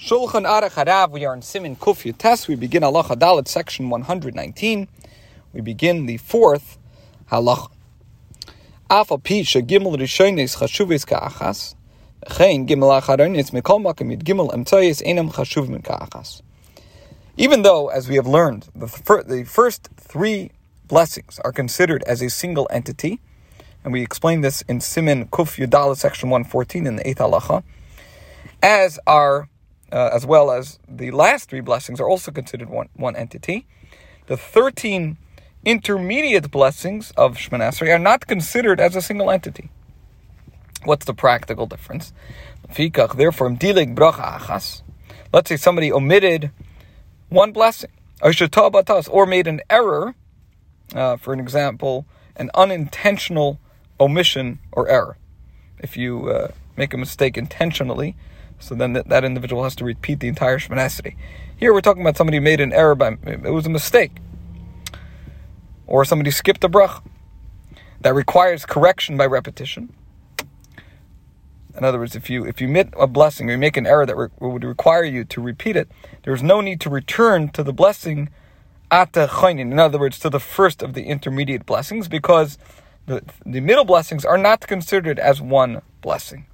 Shulchan Aruch Harav, we are in Simin Kuf Yutes. We begin Halacha Dalet, section 119. We begin the fourth Halacha. Pi rishonis chashuvis ka'achas, gimel acharonis mikol yid gimel emtoyes enam chashuvim ka'achas. Even though, as we have learned, the, fir- the first three blessings are considered as a single entity, and we explain this in Simin Kuf Yudalet, section 114 in the eighth Halacha, as are uh, as well as the last three blessings, are also considered one, one entity. The 13 intermediate blessings of Shemana Esrei are not considered as a single entity. What's the practical difference? Therefore, let's say somebody omitted one blessing, or made an error, uh, for an example, an unintentional omission or error. If you uh, make a mistake intentionally, so then that, individual has to repeat the entire Shemana Here we're talking about somebody who made an error by it was a mistake, or somebody skipped a brach that requires correction by repetition. In other words, if you if you omit a blessing or you make an error that re- would require you to repeat it, there's no need to return to the blessing ata chaynin. In other words, to the first of the intermediate blessings, because the the middle blessings are not considered as one blessing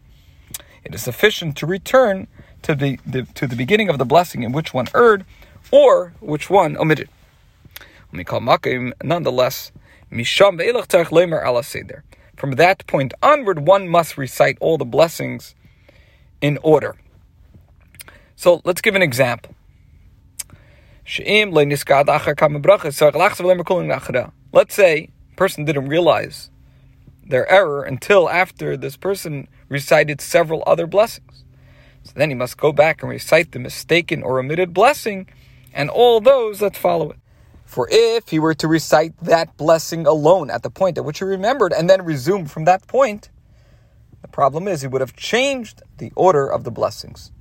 it is sufficient to return to the, the, to the beginning of the blessing in which one erred or which one omitted. Nonetheless, from that point onward, one must recite all the blessings in order. So let's give an example. Let's say person didn't realize their error until after this person recited several other blessings. So then he must go back and recite the mistaken or omitted blessing and all those that follow it. For if he were to recite that blessing alone at the point at which he remembered and then resume from that point, the problem is he would have changed the order of the blessings.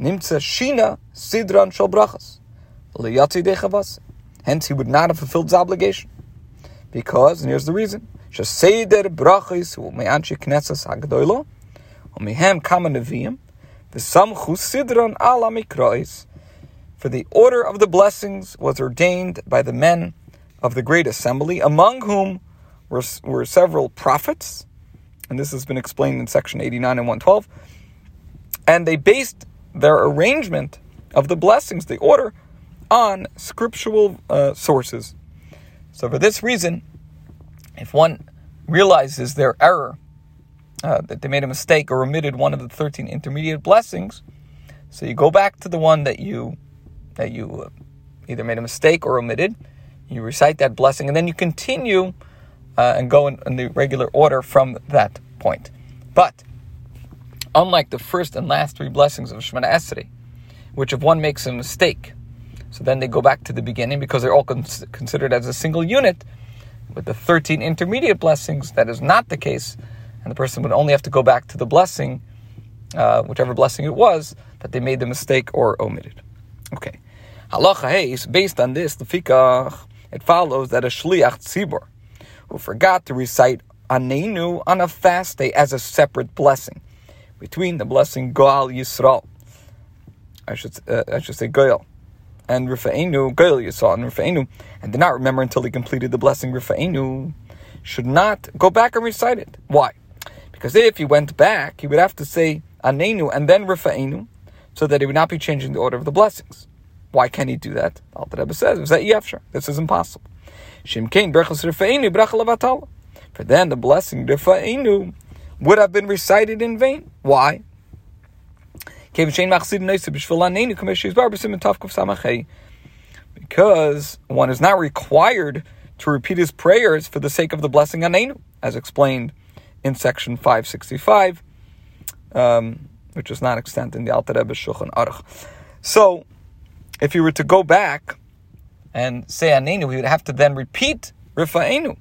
Nimtza shina sidran shel brachas. Hence, he would not have fulfilled his obligation. Because, and here's the reason, שסדר ברachis הוא מאנשי כנסס הגדולו, ומהם כמה נביאים, וסמכו סדרון על המקרוis. For the order of the blessings was ordained by the men of the great assembly, among whom were, were several prophets, and this has been explained in section 89 and 112, and they based their arrangement of the blessings, the order, on scriptural uh, sources. So for this reason, if one realizes their error, uh, that they made a mistake or omitted one of the 13 intermediate blessings, so you go back to the one that you that you uh, either made a mistake or omitted, you recite that blessing, and then you continue uh, and go in, in, the regular order from that point. But unlike the first and last three blessings of Shemana Esrei, which if one makes a mistake, so then they go back to the beginning because they're all cons- considered as a single unit with the 13 intermediate blessings, that is not the case, and the person would only have to go back to the blessing, uh, whichever blessing it was, that they made the mistake or omitted. Okay. Halacha is based on this, the fikach, it follows that a shliach tzibur, who forgot to recite anenu on a fast day as a separate blessing, between the blessing Goal Yisrael, I should, uh, I should say Goal, and Rifa'enu, Gail Yisrael and Rifa'enu, and did not remember until he completed the blessing Rifa'enu, should not go back and recite it. Why? Because if he went back, he would have to say Anenu and then Rifa'enu, so that he would not be changing the order of the blessings. Why can't he do that? Al Rebbe says, "Is that Yefshar. This is impossible. Shimkein Brachas Rifa'enu Bracha For then the blessing Rifa'enu would have been recited in vain. Why? Because one is not required to repeat his prayers for the sake of the blessing Anenu, as explained in section 565, um, which is not extant in the Alter Rebbe Shulchan Aruch. So, if you were to go back and say Anenu, he would have to then repeat Rifa'enu.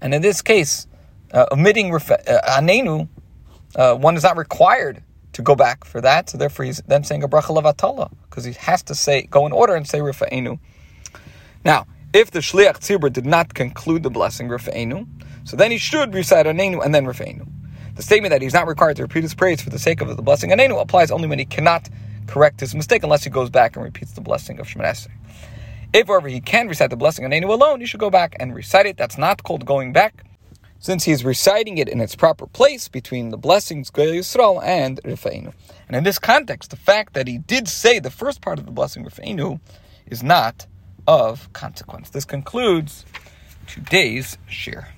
And in this case, uh, omitting uh, Anenu, uh, one is not required to go back for that. So therefore, he's then saying a bracha levatala because he has to say go in order and say rifa'enu. Now, if the shliach tzibur did not conclude the blessing rifa'enu, so then he should recite anenu and then rifa'enu. The statement that he's not required to repeat his praise for the sake of the blessing Anenu applies only when he cannot correct his mistake unless he goes back and repeats the blessing of Shemoneh. If, however, he can recite the blessing Anenu alone, he should go back and recite it. That's not called going back, since he is reciting it in its proper place between the blessings Goy Yisrael and Rifeinu. And in this context, the fact that he did say the first part of the blessing Rifeinu is not of consequence. This concludes today's share.